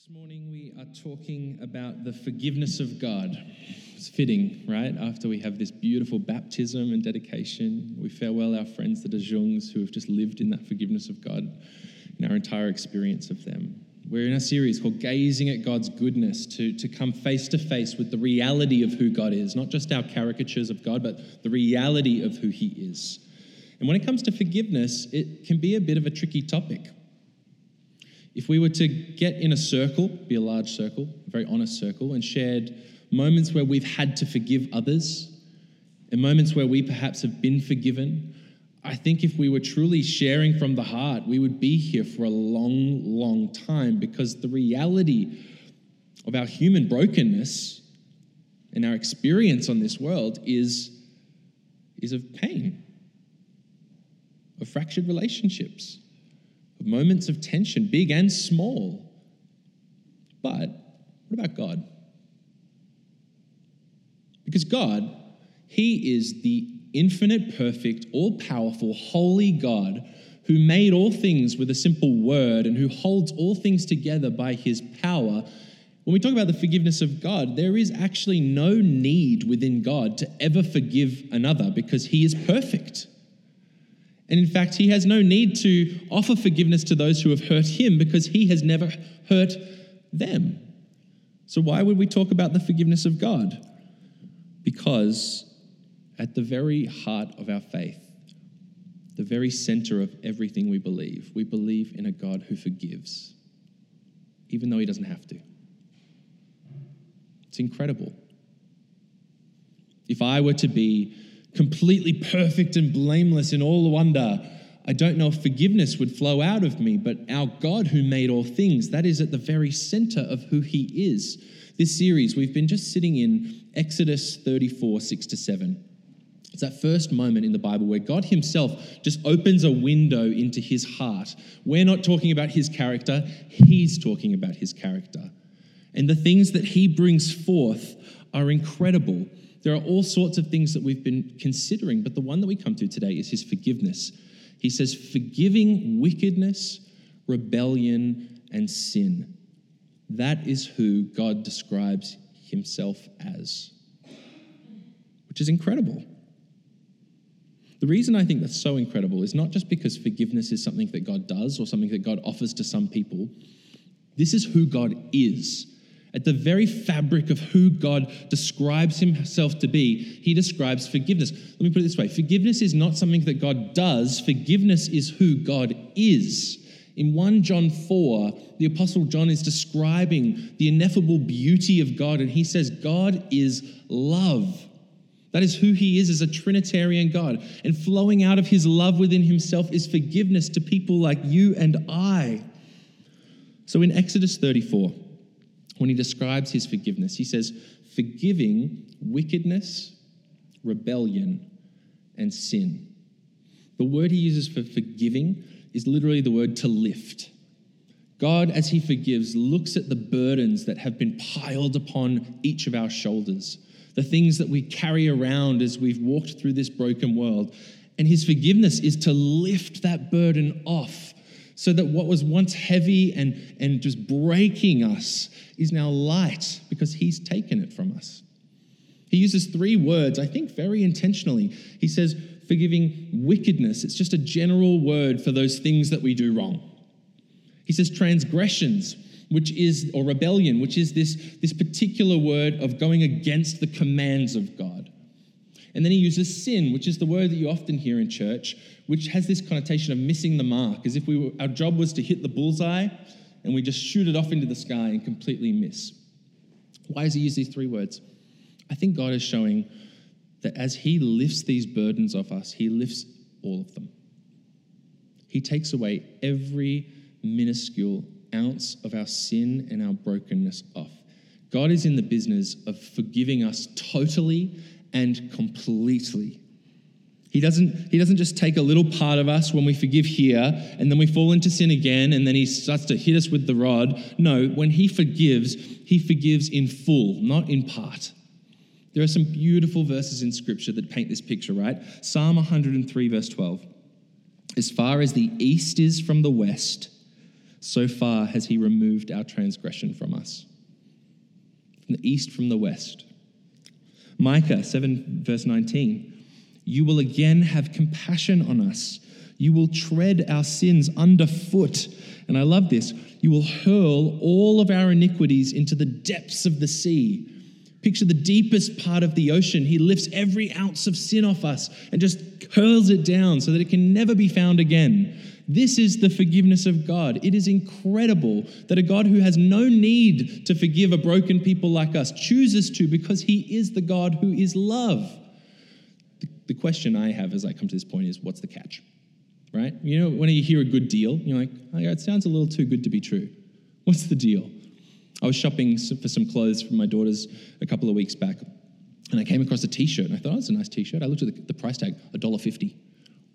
This morning we are talking about the forgiveness of God. It's fitting, right? After we have this beautiful baptism and dedication, we farewell our friends, the De who have just lived in that forgiveness of God in our entire experience of them. We're in a series called Gazing at God's Goodness to, to come face to face with the reality of who God is, not just our caricatures of God, but the reality of who He is. And when it comes to forgiveness, it can be a bit of a tricky topic. If we were to get in a circle, be a large circle, a very honest circle, and shared moments where we've had to forgive others and moments where we perhaps have been forgiven, I think if we were truly sharing from the heart, we would be here for a long, long time because the reality of our human brokenness and our experience on this world is, is of pain, of fractured relationships moments of tension, big and small. But what about God? Because God, He is the infinite, perfect, all powerful, holy God who made all things with a simple word and who holds all things together by His power. When we talk about the forgiveness of God, there is actually no need within God to ever forgive another because He is perfect. And in fact, he has no need to offer forgiveness to those who have hurt him because he has never hurt them. So, why would we talk about the forgiveness of God? Because at the very heart of our faith, the very center of everything we believe, we believe in a God who forgives, even though he doesn't have to. It's incredible. If I were to be completely perfect and blameless in all wonder, I don't know if forgiveness would flow out of me, but our God who made all things, that is at the very center of who He is. This series, we've been just sitting in Exodus 34, 6 to 7. It's that first moment in the Bible where God Himself just opens a window into His heart. We're not talking about His character, He's talking about His character. And the things that He brings forth are incredible. There are all sorts of things that we've been considering, but the one that we come to today is his forgiveness. He says, forgiving wickedness, rebellion, and sin. That is who God describes himself as, which is incredible. The reason I think that's so incredible is not just because forgiveness is something that God does or something that God offers to some people. This is who God is at the very fabric of who God describes himself to be, he describes forgiveness. Let me put it this way forgiveness is not something that God does, forgiveness is who God is. In 1 John 4, the Apostle John is describing the ineffable beauty of God, and he says, God is love. That is who he is as a Trinitarian God. And flowing out of his love within himself is forgiveness to people like you and I. So in Exodus 34, when he describes his forgiveness. He says, forgiving wickedness, rebellion, and sin. The word he uses for forgiving is literally the word to lift. God, as he forgives, looks at the burdens that have been piled upon each of our shoulders, the things that we carry around as we've walked through this broken world. And his forgiveness is to lift that burden off so that what was once heavy and, and just breaking us is now light because he's taken it from us. He uses three words, I think very intentionally. He says, forgiving wickedness. It's just a general word for those things that we do wrong. He says transgressions, which is, or rebellion, which is this, this particular word of going against the commands of God. And then he uses sin, which is the word that you often hear in church, which has this connotation of missing the mark, as if we were, our job was to hit the bullseye and we just shoot it off into the sky and completely miss. Why does he use these three words? I think God is showing that as he lifts these burdens off us, he lifts all of them. He takes away every minuscule ounce of our sin and our brokenness off. God is in the business of forgiving us totally and completely. He doesn't, he doesn't just take a little part of us when we forgive here and then we fall into sin again and then he starts to hit us with the rod. No, when he forgives, he forgives in full, not in part. There are some beautiful verses in scripture that paint this picture, right? Psalm 103, verse 12. As far as the east is from the west, so far has he removed our transgression from us. From the east, from the west. Micah 7, verse 19. You will again have compassion on us. You will tread our sins underfoot. And I love this. You will hurl all of our iniquities into the depths of the sea. Picture the deepest part of the ocean. He lifts every ounce of sin off us and just hurls it down so that it can never be found again. This is the forgiveness of God. It is incredible that a God who has no need to forgive a broken people like us chooses to because he is the God who is love. The, the question I have as I come to this point is what's the catch? Right? You know, when you hear a good deal, you're like, oh, yeah, it sounds a little too good to be true. What's the deal? I was shopping for some clothes for my daughters a couple of weeks back, and I came across a t-shirt, and I thought, oh, that's a nice t-shirt. I looked at the, the price tag, $1.50.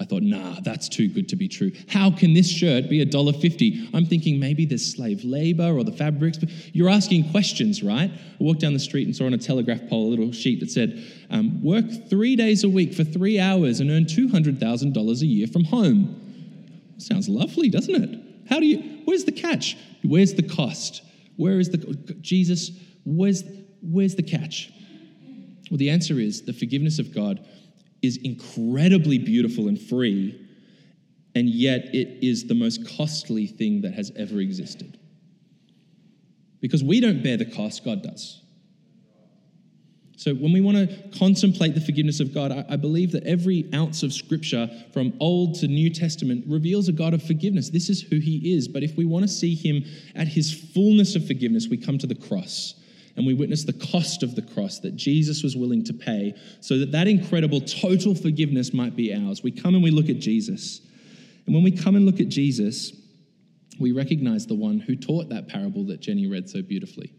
I thought, nah, that's too good to be true. How can this shirt be $1.50? I'm thinking maybe there's slave labor or the fabrics. But you're asking questions, right? I walked down the street and saw on a telegraph pole a little sheet that said, um, work three days a week for three hours and earn $200,000 a year from home. Sounds lovely, doesn't it? How do you, where's the catch? Where's the cost? Where is the, Jesus, where's, where's the catch? Well, the answer is the forgiveness of God is incredibly beautiful and free, and yet it is the most costly thing that has ever existed. Because we don't bear the cost, God does. So, when we want to contemplate the forgiveness of God, I, I, believe that every ounce of scripture from Old to New Testament reveals a God of forgiveness. This is who He is. But if we want to see Him at His fullness of forgiveness, we come to the cross and we witness the cost of the cross that Jesus was willing to pay so that that incredible total forgiveness might be ours. We come and we look at Jesus. And when we come and look at Jesus, we recognize the one who taught that parable that Jenny read so beautifully.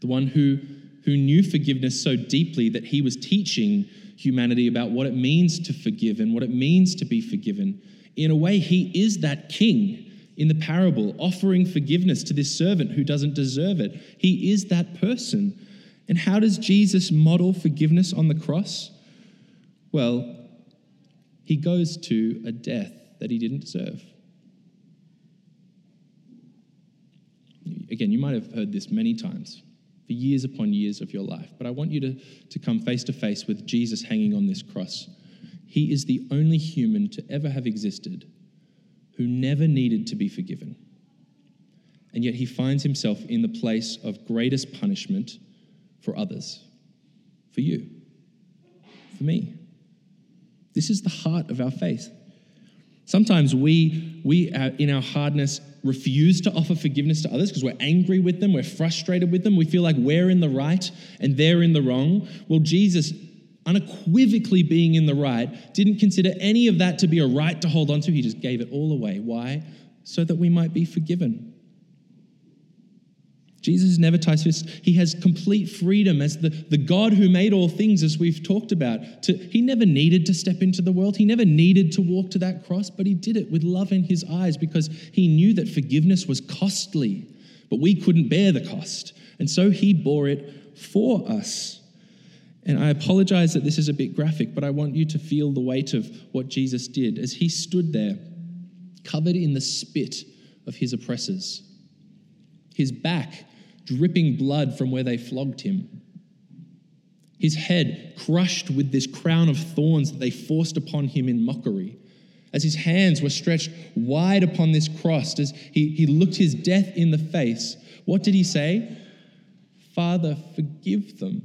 The one who, who knew forgiveness so deeply that he was teaching humanity about what it means to forgive and what it means to be forgiven. In a way, he is that king in the parable, offering forgiveness to this servant who doesn't deserve it. He is that person. And how does Jesus model forgiveness on the cross? Well, he goes to a death that he didn't deserve. Again, you might have heard this many times for years upon years of your life, but I want you to, to come face to face with Jesus hanging on this cross. He is the only human to ever have existed who never needed to be forgiven. And yet he finds himself in the place of greatest punishment for others, for you, for me. This is the heart of our faith. Sometimes we, we in our hardness, refuse to offer forgiveness to others because we're angry with them, we're frustrated with them, we feel like we're in the right and they're in the wrong. Well, Jesus unequivocally being in the right, didn't consider any of that to be a right to hold on to. He just gave it all away. Why? So that we might be forgiven. Jesus is never tight fist. He has complete freedom as the, the God who made all things, as we've talked about. To, he never needed to step into the world. He never needed to walk to that cross, but he did it with love in his eyes because he knew that forgiveness was costly, but we couldn't bear the cost. And so he bore it for us. And I apologize that this is a bit graphic, but I want you to feel the weight of what Jesus did as he stood there, covered in the spit of his oppressors, his back dripping blood from where they flogged him, his head crushed with this crown of thorns that they forced upon him in mockery. As his hands were stretched wide upon this cross, as he, he looked his death in the face, what did he say? Father, forgive them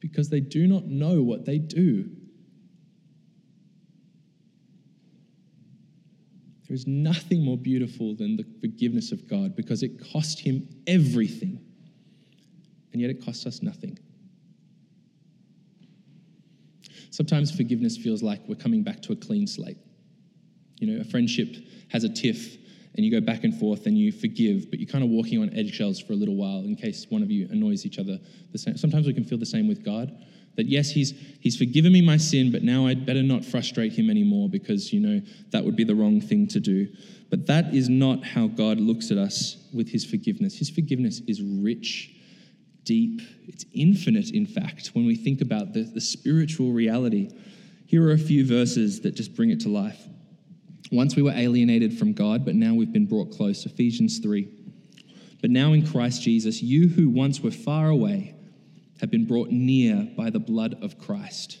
because they do not know what they do. There is nothing more beautiful than the forgiveness of God because it cost him everything, and yet it costs us nothing. Sometimes forgiveness feels like we're coming back to a clean slate. You know, a friendship has a tiff and you go back and forth and you forgive, but you're kind of walking on eggshells for a little while in case one of you annoys each other. Sometimes we can feel the same with God. That yes, he's, he's forgiven me my sin, but now I'd better not frustrate him anymore because, you know, that would be the wrong thing to do. But that is not how God looks at us with his forgiveness. His forgiveness is rich, deep, it's infinite, in fact, when we think about the, the spiritual reality. Here are a few verses that just bring it to life. Once we were alienated from God, but now we've been brought close. Ephesians 3. But now in Christ Jesus, you who once were far away have been brought near by the blood of Christ.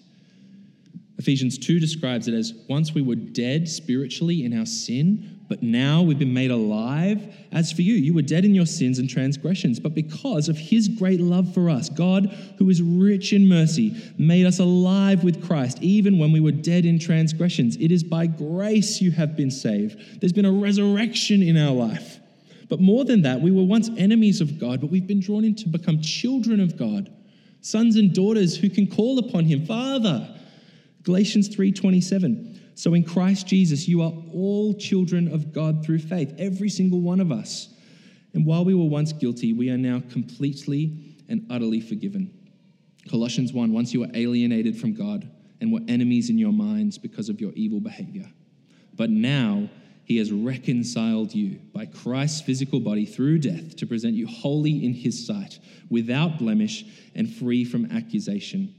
Ephesians 2 describes it as once we were dead spiritually in our sin, but now we've been made alive. As for you, you were dead in your sins and transgressions, but because of his great love for us, God, who is rich in mercy, made us alive with Christ, even when we were dead in transgressions. It is by grace you have been saved. There's been a resurrection in our life. But more than that, we were once enemies of God, but we've been drawn in to become children of God, sons and daughters who can call upon him, Father. Galatians 3:27. So in Christ Jesus you are all children of God through faith, every single one of us. And while we were once guilty, we are now completely and utterly forgiven. Colossians 1 Once you were alienated from God and were enemies in your minds because of your evil behavior. But now he has reconciled you by Christ's physical body through death to present you holy in his sight, without blemish and free from accusation.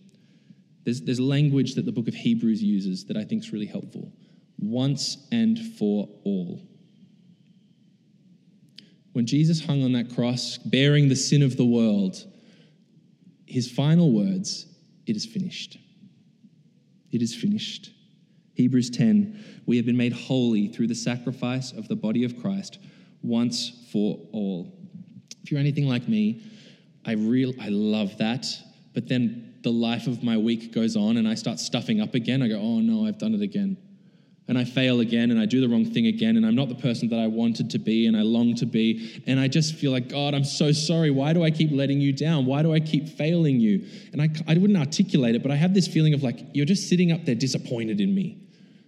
There's, there's language that the book of Hebrews uses that I think is really helpful. Once and for all. When Jesus hung on that cross, bearing the sin of the world, his final words, it is finished. It is finished. Hebrews 10, we have been made holy through the sacrifice of the body of Christ once for all. If you're anything like me, I real I love that, but then the life of my week goes on and I start stuffing up again, I go, oh no, I've done it again. And I fail again and I do the wrong thing again and I'm not the person that I wanted to be and I long to be. And I just feel like, God, I'm so sorry. Why do I keep letting you down? Why do I keep failing you? And I, I wouldn't articulate it, but I have this feeling of like, you're just sitting up there disappointed in me,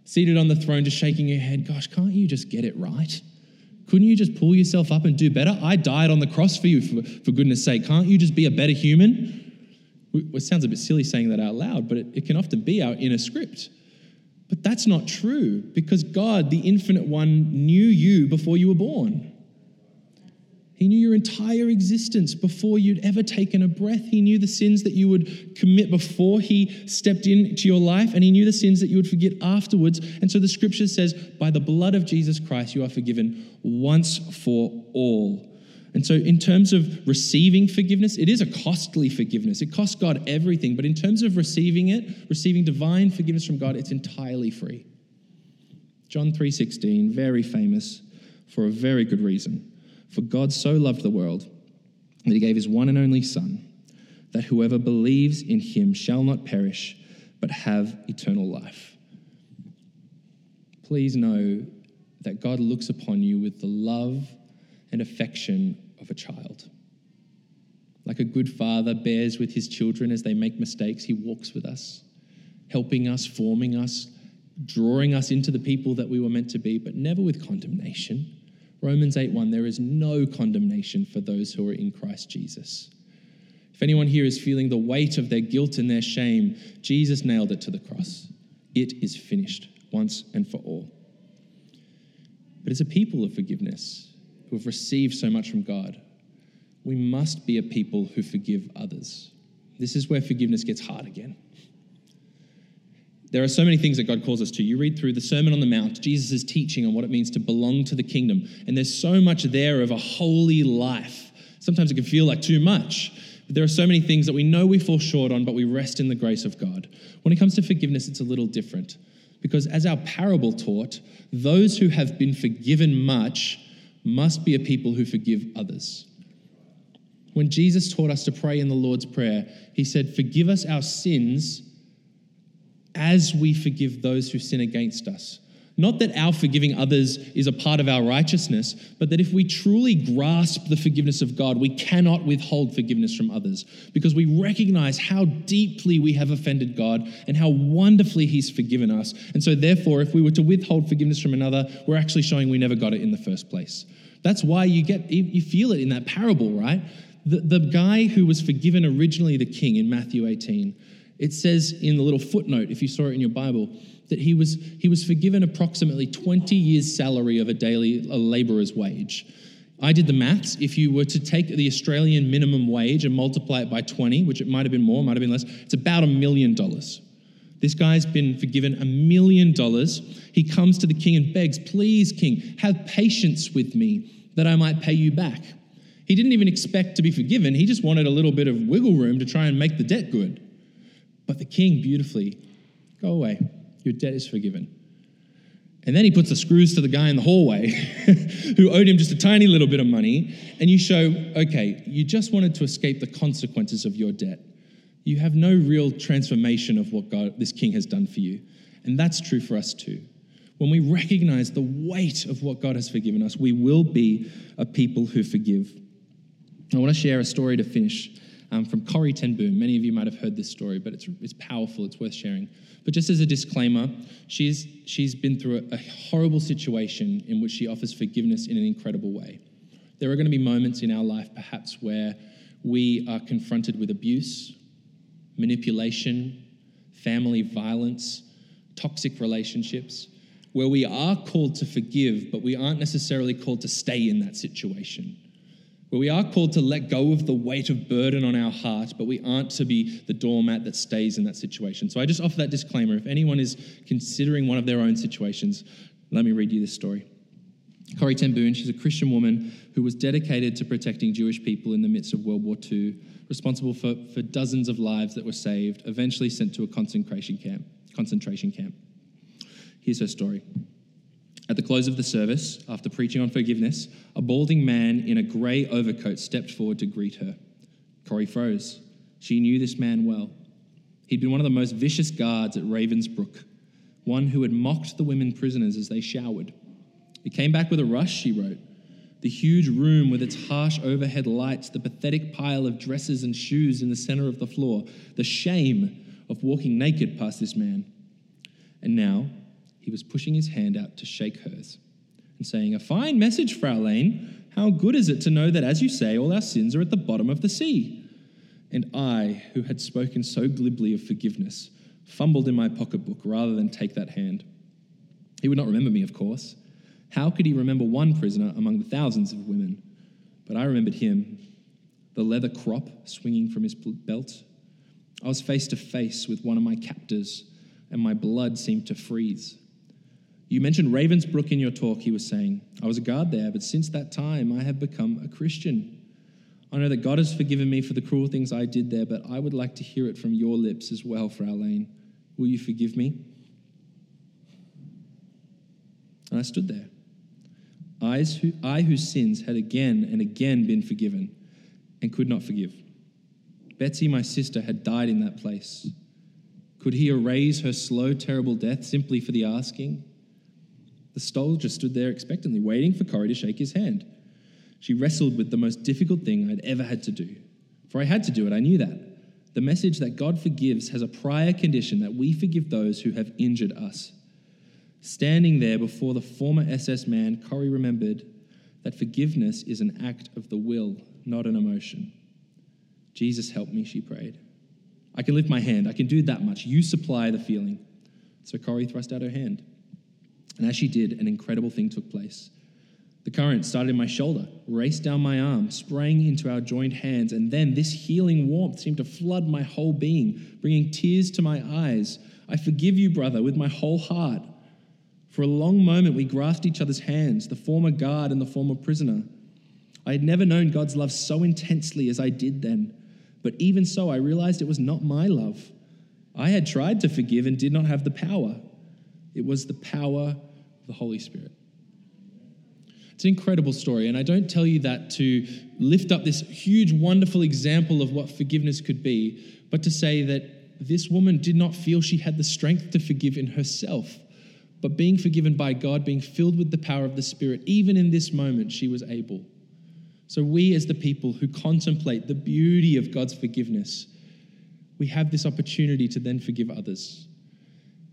seated on the throne, just shaking your head. Gosh, can't you just get it right? Couldn't you just pull yourself up and do better? I died on the cross for you, for, for goodness sake. Can't you just be a better human? It sounds a bit silly saying that out loud, but it, it can often be our inner script. But that's not true because God, the infinite one, knew you before you were born. He knew your entire existence before you'd ever taken a breath. He knew the sins that you would commit before He stepped into your life, and He knew the sins that you would forget afterwards. And so the scripture says, By the blood of Jesus Christ, you are forgiven once for all. And so, in terms of receiving forgiveness, it is a costly forgiveness. It costs God everything. But in terms of receiving it, receiving divine forgiveness from God, it's entirely free. John 3:16, very famous for a very good reason. For God so loved the world that he gave his one and only son, that whoever believes in him shall not perish, but have eternal life. Please know that God looks upon you with the love and affection of a child. Like a good father bears with his children as they make mistakes, he walks with us, helping us, forming us, drawing us into the people that we were meant to be, but never with condemnation. Romans 8:1 there is no condemnation for those who are in Christ Jesus. If anyone here is feeling the weight of their guilt and their shame, Jesus nailed it to the cross. It is finished once and for all. But as a people of forgiveness, who have received so much from God, we must be a people who forgive others. This is where forgiveness gets hard again. There are so many things that God calls us to. You read through the Sermon on the Mount, Jesus' teaching on what it means to belong to the kingdom, and there's so much there of a holy life. Sometimes it can feel like too much. But there are so many things that we know we fall short on, but we rest in the grace of God. When it comes to forgiveness, it's a little different. Because as our parable taught, those who have been forgiven much must be a people who forgive others. When Jesus taught us to pray in the Lord's Prayer, he said, Forgive us our sins as we forgive those who sin against us. Not that our forgiving others is a part of our righteousness, but that if we truly grasp the forgiveness of God, we cannot withhold forgiveness from others because we recognize how deeply we have offended God and how wonderfully He's forgiven us. And so, therefore, if we were to withhold forgiveness from another, we're actually showing we never got it in the first place. That's why you get you feel it in that parable, right? The, the guy who was forgiven originally the king in Matthew 18, it says in the little footnote, if you saw it in your Bible, that he was, he was forgiven approximately 20 years' salary of a daily a laborer's wage. I did the maths. If you were to take the Australian minimum wage and multiply it by 20, which it might have been more, might have been less, it's about a million dollars. This guy's been forgiven a million dollars. He comes to the king and begs, Please, king, have patience with me that I might pay you back. He didn't even expect to be forgiven. He just wanted a little bit of wiggle room to try and make the debt good. But the king beautifully, go away. Your debt is forgiven. And then he puts the screws to the guy in the hallway who owed him just a tiny little bit of money. And you show, okay, you just wanted to escape the consequences of your debt. You have no real transformation of what God, this king has done for you. And that's true for us too. When we recognize the weight of what God has forgiven us, we will be a people who forgive. I want to share a story to finish um, from Corrie Ten Boom. Many of you might have heard this story, but it's, it's powerful, it's worth sharing. But just as a disclaimer, she's, she's been through a, a horrible situation in which she offers forgiveness in an incredible way. There are going to be moments in our life, perhaps, where we are confronted with abuse, manipulation, family violence, toxic relationships, where we are called to forgive, but we aren't necessarily called to stay in that situation where we are called to let go of the weight of burden on our heart, but we aren't to be the doormat that stays in that situation. So I just offer that disclaimer. If anyone is considering one of their own situations, let me read you this story. Corrie Ten Boom, she's a Christian woman who was dedicated to protecting Jewish people in the midst of World War II, responsible for, for dozens of lives that were saved, eventually sent to a concentration camp. Concentration camp. Here's her story. At the close of the service, after preaching on forgiveness, a balding man in a grey overcoat stepped forward to greet her. Corrie froze. She knew this man well. He'd been one of the most vicious guards at Ravensbrück, one who had mocked the women prisoners as they showered. He came back with a rush, she wrote. The huge room with its harsh overhead lights, the pathetic pile of dresses and shoes in the center of the floor, the shame of walking naked past this man. And now, he was pushing his hand out to shake hers and saying, A fine message, Fraulein. How good is it to know that, as you say, all our sins are at the bottom of the sea? And I, who had spoken so glibly of forgiveness, fumbled in my pocketbook rather than take that hand. He would not remember me, of course. How could he remember one prisoner among the thousands of women? But I remembered him, the leather crop swinging from his belt. I was face to face with one of my captors, and my blood seemed to freeze. You mentioned Ravensbrück in your talk, he was saying. I was a guard there, but since that time I have become a Christian. I know that God has forgiven me for the cruel things I did there, but I would like to hear it from your lips as well, Fraulein. Will you forgive me? And I stood there. Eyes who, I, whose sins had again and again been forgiven and could not forgive. Betsy, my sister, had died in that place. Could he erase her slow, terrible death simply for the asking? The soldier stood there expectantly, waiting for Corrie to shake his hand. She wrestled with the most difficult thing I'd ever had to do. For I had to do it, I knew that. The message that God forgives has a prior condition that we forgive those who have injured us. Standing there before the former SS man, Corrie remembered that forgiveness is an act of the will, not an emotion. Jesus, help me, she prayed. I can lift my hand. I can do that much. You supply the feeling. So Corrie thrust out her hand. And as she did, an incredible thing took place. The current started in my shoulder, raced down my arm, sprang into our joined hands, and then this healing warmth seemed to flood my whole being, bringing tears to my eyes. I forgive you, brother, with my whole heart. For a long moment, we grasped each other's hands, the former guard and the former prisoner. I had never known God's love so intensely as I did then, but even so, I realized it was not my love. I had tried to forgive and did not have the power. It was the power of the Holy Spirit. It's an incredible story, and I don't tell you that to lift up this huge, wonderful example of what forgiveness could be, but to say that this woman did not feel she had the strength to forgive in herself. But being forgiven by God, being filled with the power of the Spirit, even in this moment, she was able. So, we as the people who contemplate the beauty of God's forgiveness, we have this opportunity to then forgive others.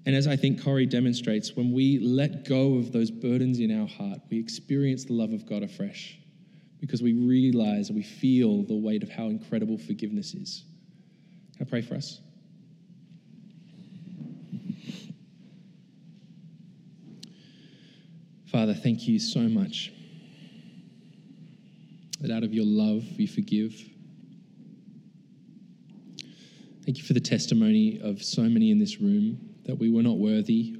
And as I think Corrie demonstrates, when we let go of those burdens in our heart, we experience the love of God afresh because we realize, we feel the weight of how incredible forgiveness is. Can I pray for us? Father, thank you so much that out of your love you forgive. Thank you for the testimony of so many in this room that we were not worthy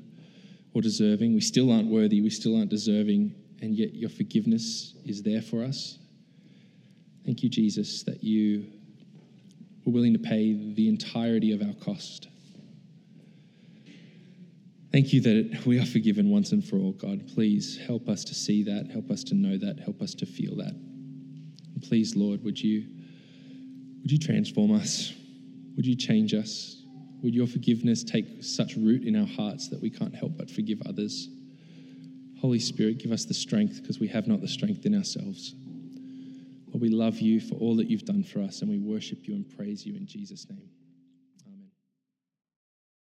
or deserving. We still aren't worthy, we still aren't deserving, and yet your forgiveness is there for us. Thank you, Jesus, that you were willing to pay the entirety of our cost. Thank you that we are forgiven once and for all, God. Please help us to see that, help us to know that, help us to feel that. And please, Lord, would you, would you transform us? Would you change us? Would your forgiveness take such root in our hearts that we can't help but forgive others? Holy Spirit, give us the strength because we have not the strength in ourselves. Lord, we love you for all that you've done for us and we worship you and praise you in Jesus' name.